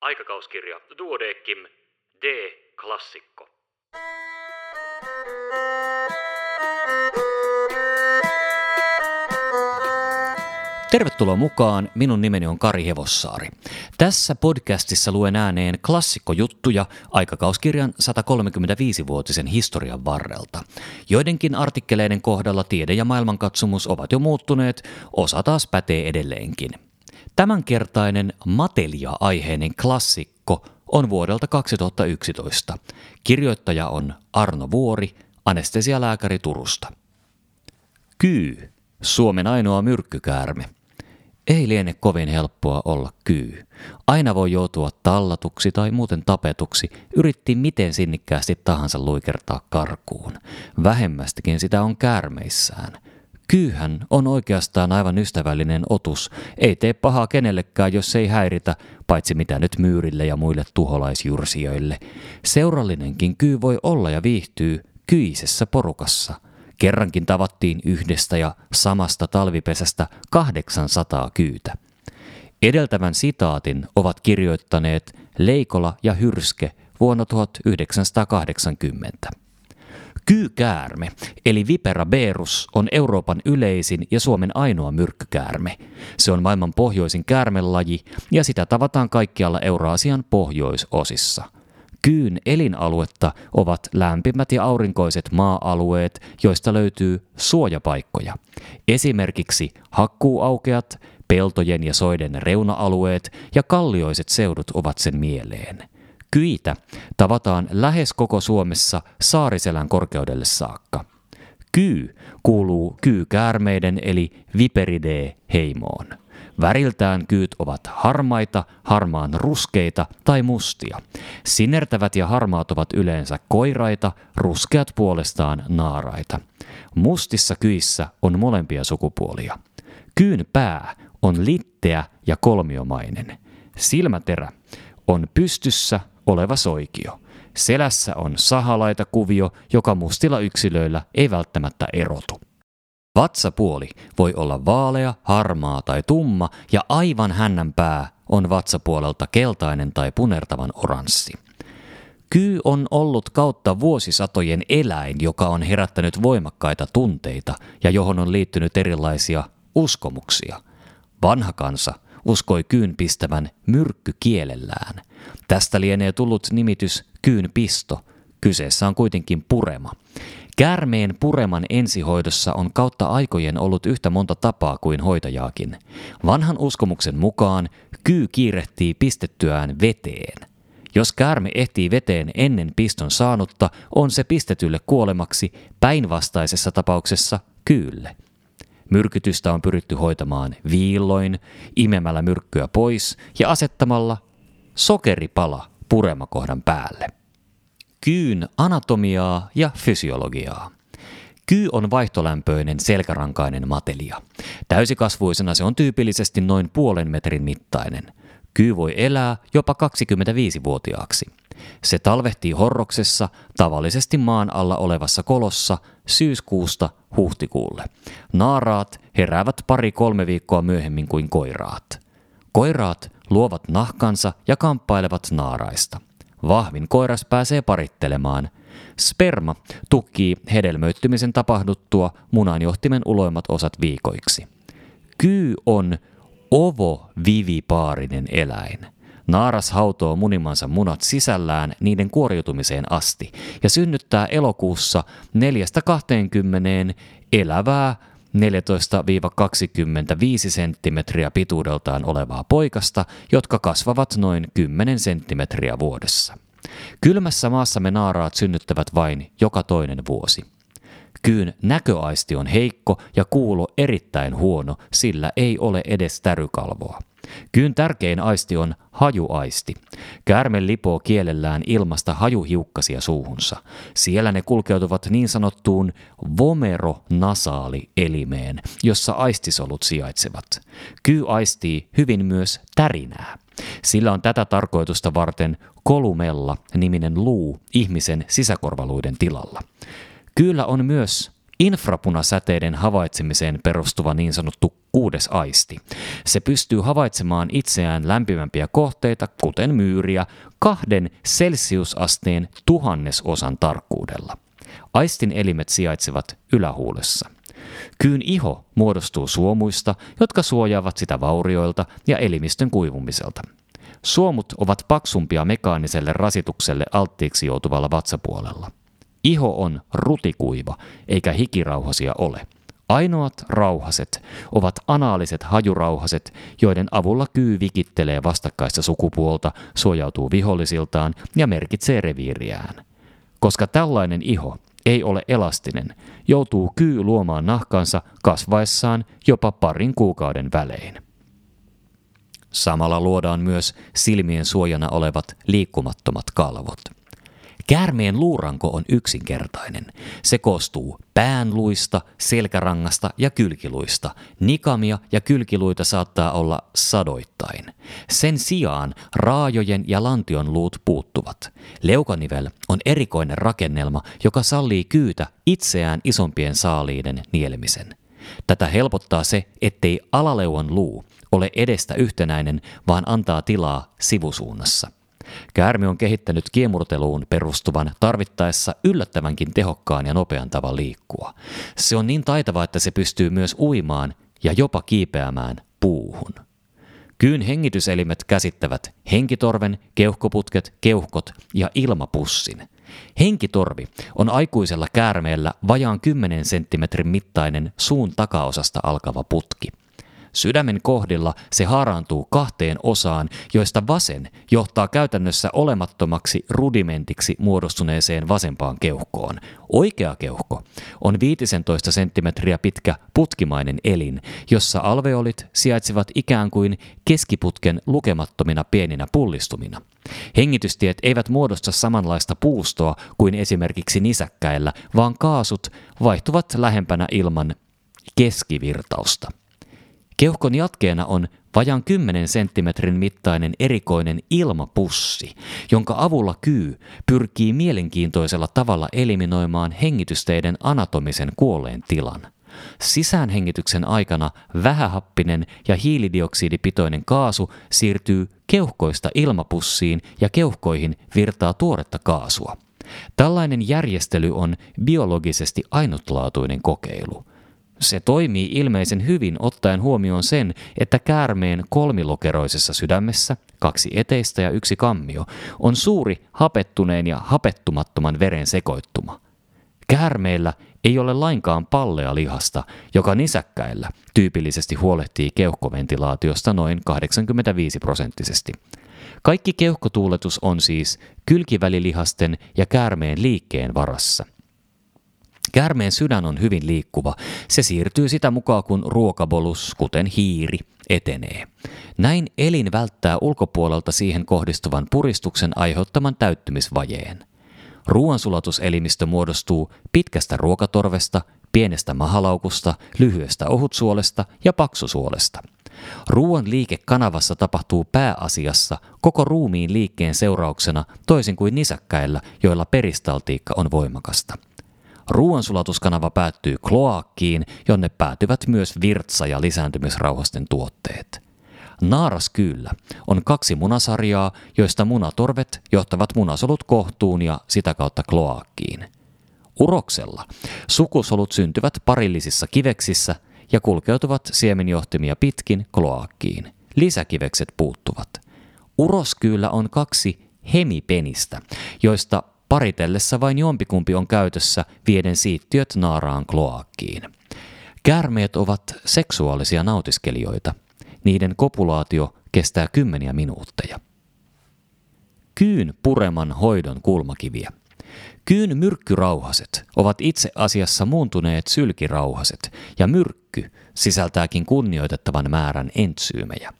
Aikakauskirja Duodeckim D. Klassikko. Tervetuloa mukaan, minun nimeni on Kari Hevossaari. Tässä podcastissa luen ääneen klassikkojuttuja aikakauskirjan 135-vuotisen historian varrelta. Joidenkin artikkeleiden kohdalla tiede- ja maailmankatsomus ovat jo muuttuneet, osa taas pätee edelleenkin. Tämänkertainen matelia-aiheinen klassikko on vuodelta 2011. Kirjoittaja on Arno Vuori, anestesialääkäri Turusta. Kyy, Suomen ainoa myrkkykäärme. Ei liene kovin helppoa olla kyy. Aina voi joutua tallatuksi tai muuten tapetuksi, yritti miten sinnikkäästi tahansa luikertaa karkuun. Vähemmästikin sitä on käärmeissään. Kyyhän on oikeastaan aivan ystävällinen otus, ei tee pahaa kenellekään, jos ei häiritä, paitsi mitä nyt myyrille ja muille tuholaisjursijoille. Seurallinenkin kyy voi olla ja viihtyy kyisessä porukassa – Kerrankin tavattiin yhdestä ja samasta talvipesästä 800 kyytä. Edeltävän sitaatin ovat kirjoittaneet Leikola ja Hyrske vuonna 1980. Kyykäärme, eli Vipera berus, on Euroopan yleisin ja Suomen ainoa myrkkykäärme. Se on maailman pohjoisin käärmelaji ja sitä tavataan kaikkialla Euraasian pohjoisosissa – Kyyn elinaluetta ovat lämpimät ja aurinkoiset maa-alueet, joista löytyy suojapaikkoja. Esimerkiksi hakkuuaukeat, peltojen ja soiden reuna-alueet ja kallioiset seudut ovat sen mieleen. Kyitä tavataan lähes koko Suomessa Saariselän korkeudelle saakka. Kyy kuuluu kyykäärmeiden eli Viperidae heimoon. Väriltään kyyt ovat harmaita, harmaan ruskeita tai mustia. Sinertävät ja harmaat ovat yleensä koiraita, ruskeat puolestaan naaraita. Mustissa kyissä on molempia sukupuolia. Kyyn pää on litteä ja kolmiomainen. Silmäterä on pystyssä oleva soikio. Selässä on sahalaita kuvio, joka mustilla yksilöillä ei välttämättä erotu. Vatsapuoli voi olla vaalea, harmaa tai tumma ja aivan hännän pää on vatsapuolelta keltainen tai punertavan oranssi. Kyy on ollut kautta vuosisatojen eläin, joka on herättänyt voimakkaita tunteita ja johon on liittynyt erilaisia uskomuksia. Vanha kansa uskoi kyyn pistävän myrkky kielellään. Tästä lienee tullut nimitys kyyn pisto. Kyseessä on kuitenkin purema. Käärmeen pureman ensihoidossa on kautta aikojen ollut yhtä monta tapaa kuin hoitajaakin. Vanhan uskomuksen mukaan kyy kiirehtii pistettyään veteen. Jos käärme ehtii veteen ennen piston saanutta, on se pistetylle kuolemaksi, päinvastaisessa tapauksessa kyylle. Myrkytystä on pyritty hoitamaan viilloin, imemällä myrkkyä pois ja asettamalla sokeripala puremakohdan päälle kyyn anatomiaa ja fysiologiaa. Kyy on vaihtolämpöinen selkärankainen matelia. Täysikasvuisena se on tyypillisesti noin puolen metrin mittainen. Kyy voi elää jopa 25-vuotiaaksi. Se talvehtii horroksessa tavallisesti maan alla olevassa kolossa syyskuusta huhtikuulle. Naaraat heräävät pari-kolme viikkoa myöhemmin kuin koiraat. Koiraat luovat nahkansa ja kamppailevat naaraista. Vahvin koiras pääsee parittelemaan. Sperma tukkii hedelmöittymisen tapahduttua munanjohtimen uloimmat osat viikoiksi. Kyy on ovovivipaarinen eläin. Naaras hautoo munimansa munat sisällään niiden kuoriutumiseen asti ja synnyttää elokuussa 4-20 elävää 14-25 senttimetriä pituudeltaan olevaa poikasta, jotka kasvavat noin 10 senttimetriä vuodessa. Kylmässä maassamme naaraat synnyttävät vain joka toinen vuosi. Kyyn näköaisti on heikko ja kuulo erittäin huono, sillä ei ole edes tärykalvoa. Kyyn tärkein aisti on hajuaisti. Käärme lipoo kielellään ilmasta hajuhiukkasia suuhunsa. Siellä ne kulkeutuvat niin sanottuun vomeronasaali-elimeen, jossa aistisolut sijaitsevat. Kyy aistii hyvin myös tärinää. Sillä on tätä tarkoitusta varten kolumella niminen luu ihmisen sisäkorvaluiden tilalla. Kyllä on myös infrapunasäteiden havaitsemiseen perustuva niin sanottu kuudes aisti. Se pystyy havaitsemaan itseään lämpimämpiä kohteita, kuten myyriä, kahden celsiusasteen tuhannesosan tarkkuudella. Aistin elimet sijaitsevat ylähuulessa. Kyyn iho muodostuu suomuista, jotka suojaavat sitä vaurioilta ja elimistön kuivumiselta. Suomut ovat paksumpia mekaaniselle rasitukselle alttiiksi joutuvalla vatsapuolella. Iho on rutikuiva, eikä hikirauhasia ole. Ainoat rauhaset ovat anaaliset hajurauhaset, joiden avulla kyy vikittelee vastakkaista sukupuolta, suojautuu vihollisiltaan ja merkitsee reviiriään. Koska tällainen iho ei ole elastinen, joutuu kyy luomaan nahkansa kasvaessaan jopa parin kuukauden välein. Samalla luodaan myös silmien suojana olevat liikkumattomat kalvot. Käärmeen luuranko on yksinkertainen. Se koostuu päänluista, selkärangasta ja kylkiluista. Nikamia ja kylkiluita saattaa olla sadoittain. Sen sijaan raajojen ja lantion luut puuttuvat. Leukanivel on erikoinen rakennelma, joka sallii kyytä itseään isompien saaliiden nielemisen. Tätä helpottaa se, ettei alaleuan luu ole edestä yhtenäinen, vaan antaa tilaa sivusuunnassa. Käärme on kehittänyt kiemurteluun perustuvan tarvittaessa yllättävänkin tehokkaan ja nopean tavan liikkua. Se on niin taitava, että se pystyy myös uimaan ja jopa kiipeämään puuhun. Kyyn hengityselimet käsittävät henkitorven, keuhkoputket, keuhkot ja ilmapussin. Henkitorvi on aikuisella käärmeellä vajaan 10 senttimetrin mittainen suun takaosasta alkava putki. Sydämen kohdilla se haaraantuu kahteen osaan, joista vasen johtaa käytännössä olemattomaksi rudimentiksi muodostuneeseen vasempaan keuhkoon. Oikea keuhko on 15 senttimetriä pitkä putkimainen elin, jossa alveolit sijaitsevat ikään kuin keskiputken lukemattomina pieninä pullistumina. Hengitystiet eivät muodosta samanlaista puustoa kuin esimerkiksi nisäkkäillä, vaan kaasut vaihtuvat lähempänä ilman keskivirtausta. Keuhkon jatkeena on vajan 10 senttimetrin mittainen erikoinen ilmapussi, jonka avulla kyy pyrkii mielenkiintoisella tavalla eliminoimaan hengitysteiden anatomisen kuolleen tilan. Sisäänhengityksen aikana vähähappinen ja hiilidioksidipitoinen kaasu siirtyy keuhkoista ilmapussiin ja keuhkoihin virtaa tuoretta kaasua. Tällainen järjestely on biologisesti ainutlaatuinen kokeilu. Se toimii ilmeisen hyvin ottaen huomioon sen, että käärmeen kolmilokeroisessa sydämessä, kaksi eteistä ja yksi kammio, on suuri hapettuneen ja hapettumattoman veren sekoittuma. Käärmeillä ei ole lainkaan pallea lihasta, joka nisäkkäillä tyypillisesti huolehtii keuhkoventilaatiosta noin 85 prosenttisesti. Kaikki keuhkotuuletus on siis kylkivälilihasten ja käärmeen liikkeen varassa – Käärmeen sydän on hyvin liikkuva. Se siirtyy sitä mukaan, kun ruokabolus, kuten hiiri, etenee. Näin elin välttää ulkopuolelta siihen kohdistuvan puristuksen aiheuttaman täyttymisvajeen. Ruoansulatuselimistö muodostuu pitkästä ruokatorvesta, pienestä mahalaukusta, lyhyestä ohutsuolesta ja paksusuolesta. Ruoan liike kanavassa tapahtuu pääasiassa koko ruumiin liikkeen seurauksena toisin kuin nisäkkäillä, joilla peristaltiikka on voimakasta. Ruoansulatuskanava päättyy kloakkiin, jonne päätyvät myös virtsa- ja lisääntymisrauhasten tuotteet. Naaraskyllä on kaksi munasarjaa, joista munatorvet johtavat munasolut kohtuun ja sitä kautta kloakkiin. Uroksella sukusolut syntyvät parillisissa kiveksissä ja kulkeutuvat siemenjohtimia pitkin kloakkiin. Lisäkivekset puuttuvat. Uroskyyllä on kaksi hemipenistä, joista Paritellessa vain jompikumpi on käytössä vieden siittiöt naaraan kloakkiin. Käärmeet ovat seksuaalisia nautiskelijoita. Niiden kopulaatio kestää kymmeniä minuutteja. Kyyn pureman hoidon kulmakiviä. Kyyn myrkkyrauhaset ovat itse asiassa muuntuneet sylkirauhaset, ja myrkky sisältääkin kunnioitettavan määrän entsyymejä.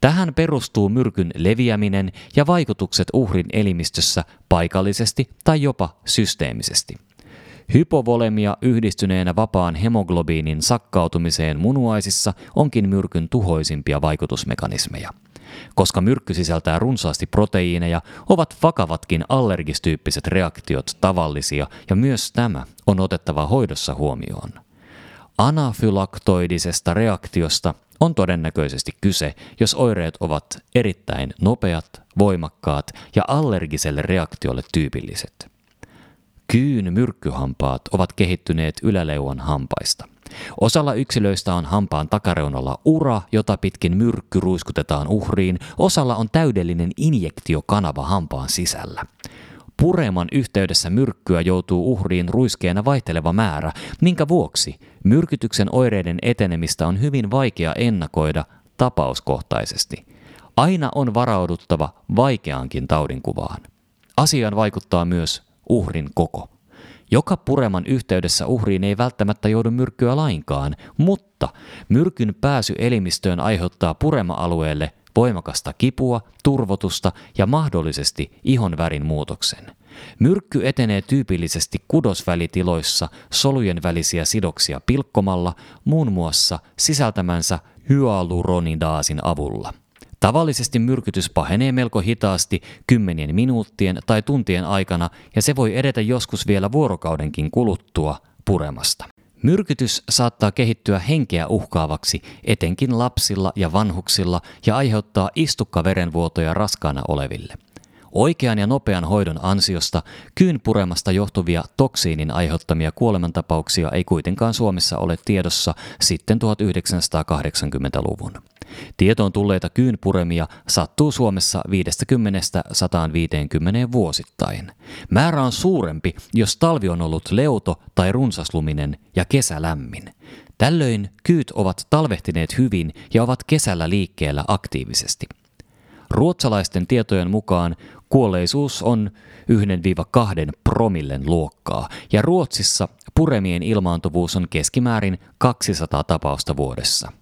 Tähän perustuu myrkyn leviäminen ja vaikutukset uhrin elimistössä paikallisesti tai jopa systeemisesti. Hypovolemia yhdistyneenä vapaan hemoglobiinin sakkautumiseen munuaisissa onkin myrkyn tuhoisimpia vaikutusmekanismeja. Koska myrkky sisältää runsaasti proteiineja, ovat vakavatkin allergistyyppiset reaktiot tavallisia ja myös tämä on otettava hoidossa huomioon. Anafylaktoidisesta reaktiosta on todennäköisesti kyse, jos oireet ovat erittäin nopeat, voimakkaat ja allergiselle reaktiolle tyypilliset. Kyyn myrkkyhampaat ovat kehittyneet yläleuan hampaista. Osalla yksilöistä on hampaan takareunalla ura, jota pitkin myrkky ruiskutetaan uhriin, osalla on täydellinen injektiokanava hampaan sisällä. Pureman yhteydessä myrkkyä joutuu uhriin ruiskeena vaihteleva määrä, minkä vuoksi myrkytyksen oireiden etenemistä on hyvin vaikea ennakoida tapauskohtaisesti. Aina on varauduttava vaikeaankin taudinkuvaan. Asiaan vaikuttaa myös uhrin koko. Joka pureman yhteydessä uhriin ei välttämättä joudu myrkkyä lainkaan, mutta myrkyn pääsy elimistöön aiheuttaa purema-alueelle voimakasta kipua, turvotusta ja mahdollisesti ihon värin muutoksen. Myrkky etenee tyypillisesti kudosvälitiloissa solujen välisiä sidoksia pilkkomalla, muun muassa sisältämänsä hyaluronidaasin avulla. Tavallisesti myrkytys pahenee melko hitaasti kymmenien minuuttien tai tuntien aikana ja se voi edetä joskus vielä vuorokaudenkin kuluttua puremasta. Myrkytys saattaa kehittyä henkeä uhkaavaksi etenkin lapsilla ja vanhuksilla ja aiheuttaa istukkaverenvuotoja raskaana oleville. Oikean ja nopean hoidon ansiosta kyynpuremasta johtuvia toksiinin aiheuttamia kuolemantapauksia ei kuitenkaan Suomessa ole tiedossa sitten 1980-luvun. Tietoon tulleita kyynpuremia sattuu Suomessa 50-150 vuosittain. Määrä on suurempi, jos talvi on ollut leuto tai runsasluminen ja kesä lämmin. Tällöin kyyt ovat talvehtineet hyvin ja ovat kesällä liikkeellä aktiivisesti. Ruotsalaisten tietojen mukaan kuolleisuus on 1-2 promillen luokkaa ja Ruotsissa puremien ilmaantuvuus on keskimäärin 200 tapausta vuodessa.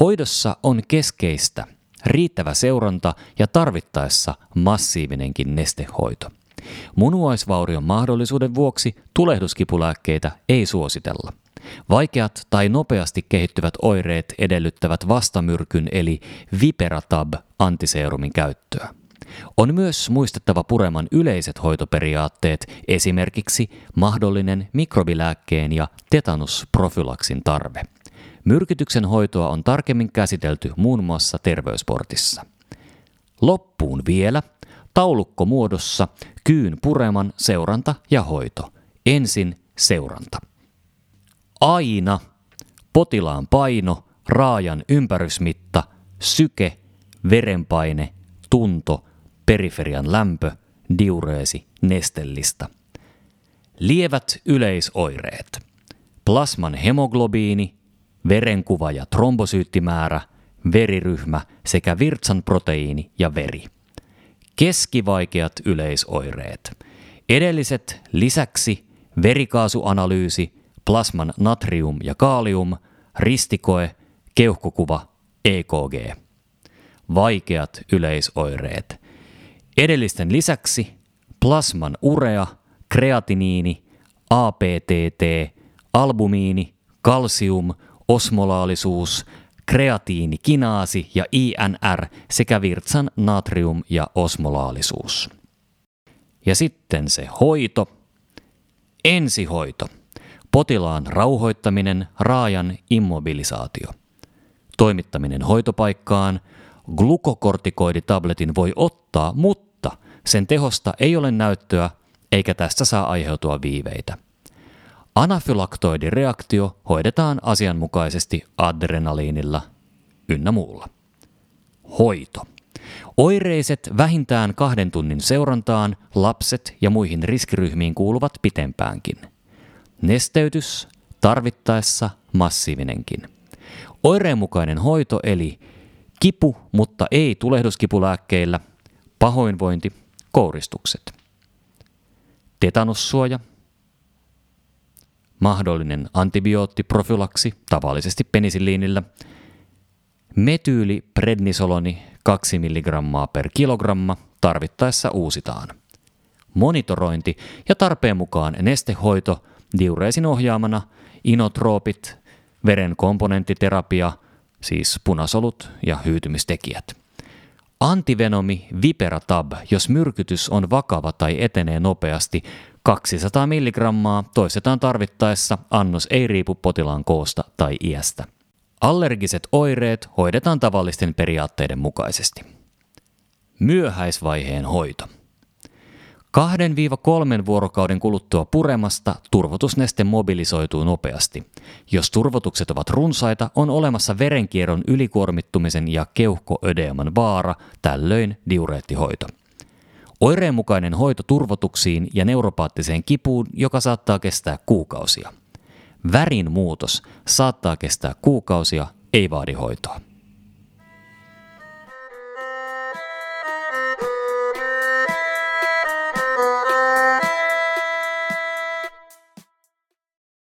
Hoidossa on keskeistä riittävä seuranta ja tarvittaessa massiivinenkin nestehoito. Munuaisvaurion mahdollisuuden vuoksi tulehduskipulääkkeitä ei suositella. Vaikeat tai nopeasti kehittyvät oireet edellyttävät vastamyrkyn eli Viperatab antiseerumin käyttöä. On myös muistettava pureman yleiset hoitoperiaatteet, esimerkiksi mahdollinen mikrobilääkkeen ja tetanusprofylaksin tarve. Myrkytyksen hoitoa on tarkemmin käsitelty muun muassa terveysportissa. Loppuun vielä taulukko muodossa kyyn pureman seuranta ja hoito. Ensin seuranta. Aina potilaan paino, raajan ympärysmitta, syke, verenpaine, tunto, periferian lämpö, diureesi, nestellista. Lievät yleisoireet. Plasman hemoglobiini, verenkuva ja trombosyyttimäärä, veriryhmä sekä virtsan proteiini ja veri. Keskivaikeat yleisoireet. Edelliset lisäksi verikaasuanalyysi, plasman natrium ja kaalium, ristikoe, keuhkokuva, EKG. Vaikeat yleisoireet. Edellisten lisäksi plasman urea, kreatiniini, APTT, albumiini, kalsium, osmolaalisuus, kreatiinikinaasi ja INR sekä virtsan natrium ja osmolaalisuus. Ja sitten se hoito. Ensihoito. Potilaan rauhoittaminen, raajan immobilisaatio. Toimittaminen hoitopaikkaan. Glukokortikoiditabletin voi ottaa, mutta sen tehosta ei ole näyttöä eikä tästä saa aiheutua viiveitä. Anafylaktoidireaktio hoidetaan asianmukaisesti adrenaliinilla ynnä muulla. Hoito. Oireiset vähintään kahden tunnin seurantaan, lapset ja muihin riskiryhmiin kuuluvat pitempäänkin. Nesteytys, tarvittaessa massiivinenkin. Oireenmukainen hoito eli kipu, mutta ei tulehduskipulääkkeillä, pahoinvointi, kouristukset. Tetanussuoja – mahdollinen antibioottiprofylaksi, tavallisesti penisilliinillä, metyyliprednisoloni 2 mg per kilogramma, tarvittaessa uusitaan. Monitorointi ja tarpeen mukaan nestehoito diureesin ohjaamana, inotroopit, veren komponenttiterapia, siis punasolut ja hyytymistekijät. Antivenomi Viperatab, jos myrkytys on vakava tai etenee nopeasti, 200 mg toistetaan tarvittaessa, annos ei riipu potilaan koosta tai iästä. Allergiset oireet hoidetaan tavallisten periaatteiden mukaisesti. Myöhäisvaiheen hoito. Kahden viiva kolmen vuorokauden kuluttua puremasta turvotusneste mobilisoituu nopeasti. Jos turvotukset ovat runsaita, on olemassa verenkierron ylikuormittumisen ja keuhkoödeeman vaara, tällöin diureettihoito. Oireenmukainen hoito turvotuksiin ja neuropaattiseen kipuun, joka saattaa kestää kuukausia. Värin muutos saattaa kestää kuukausia, ei vaadi hoitoa.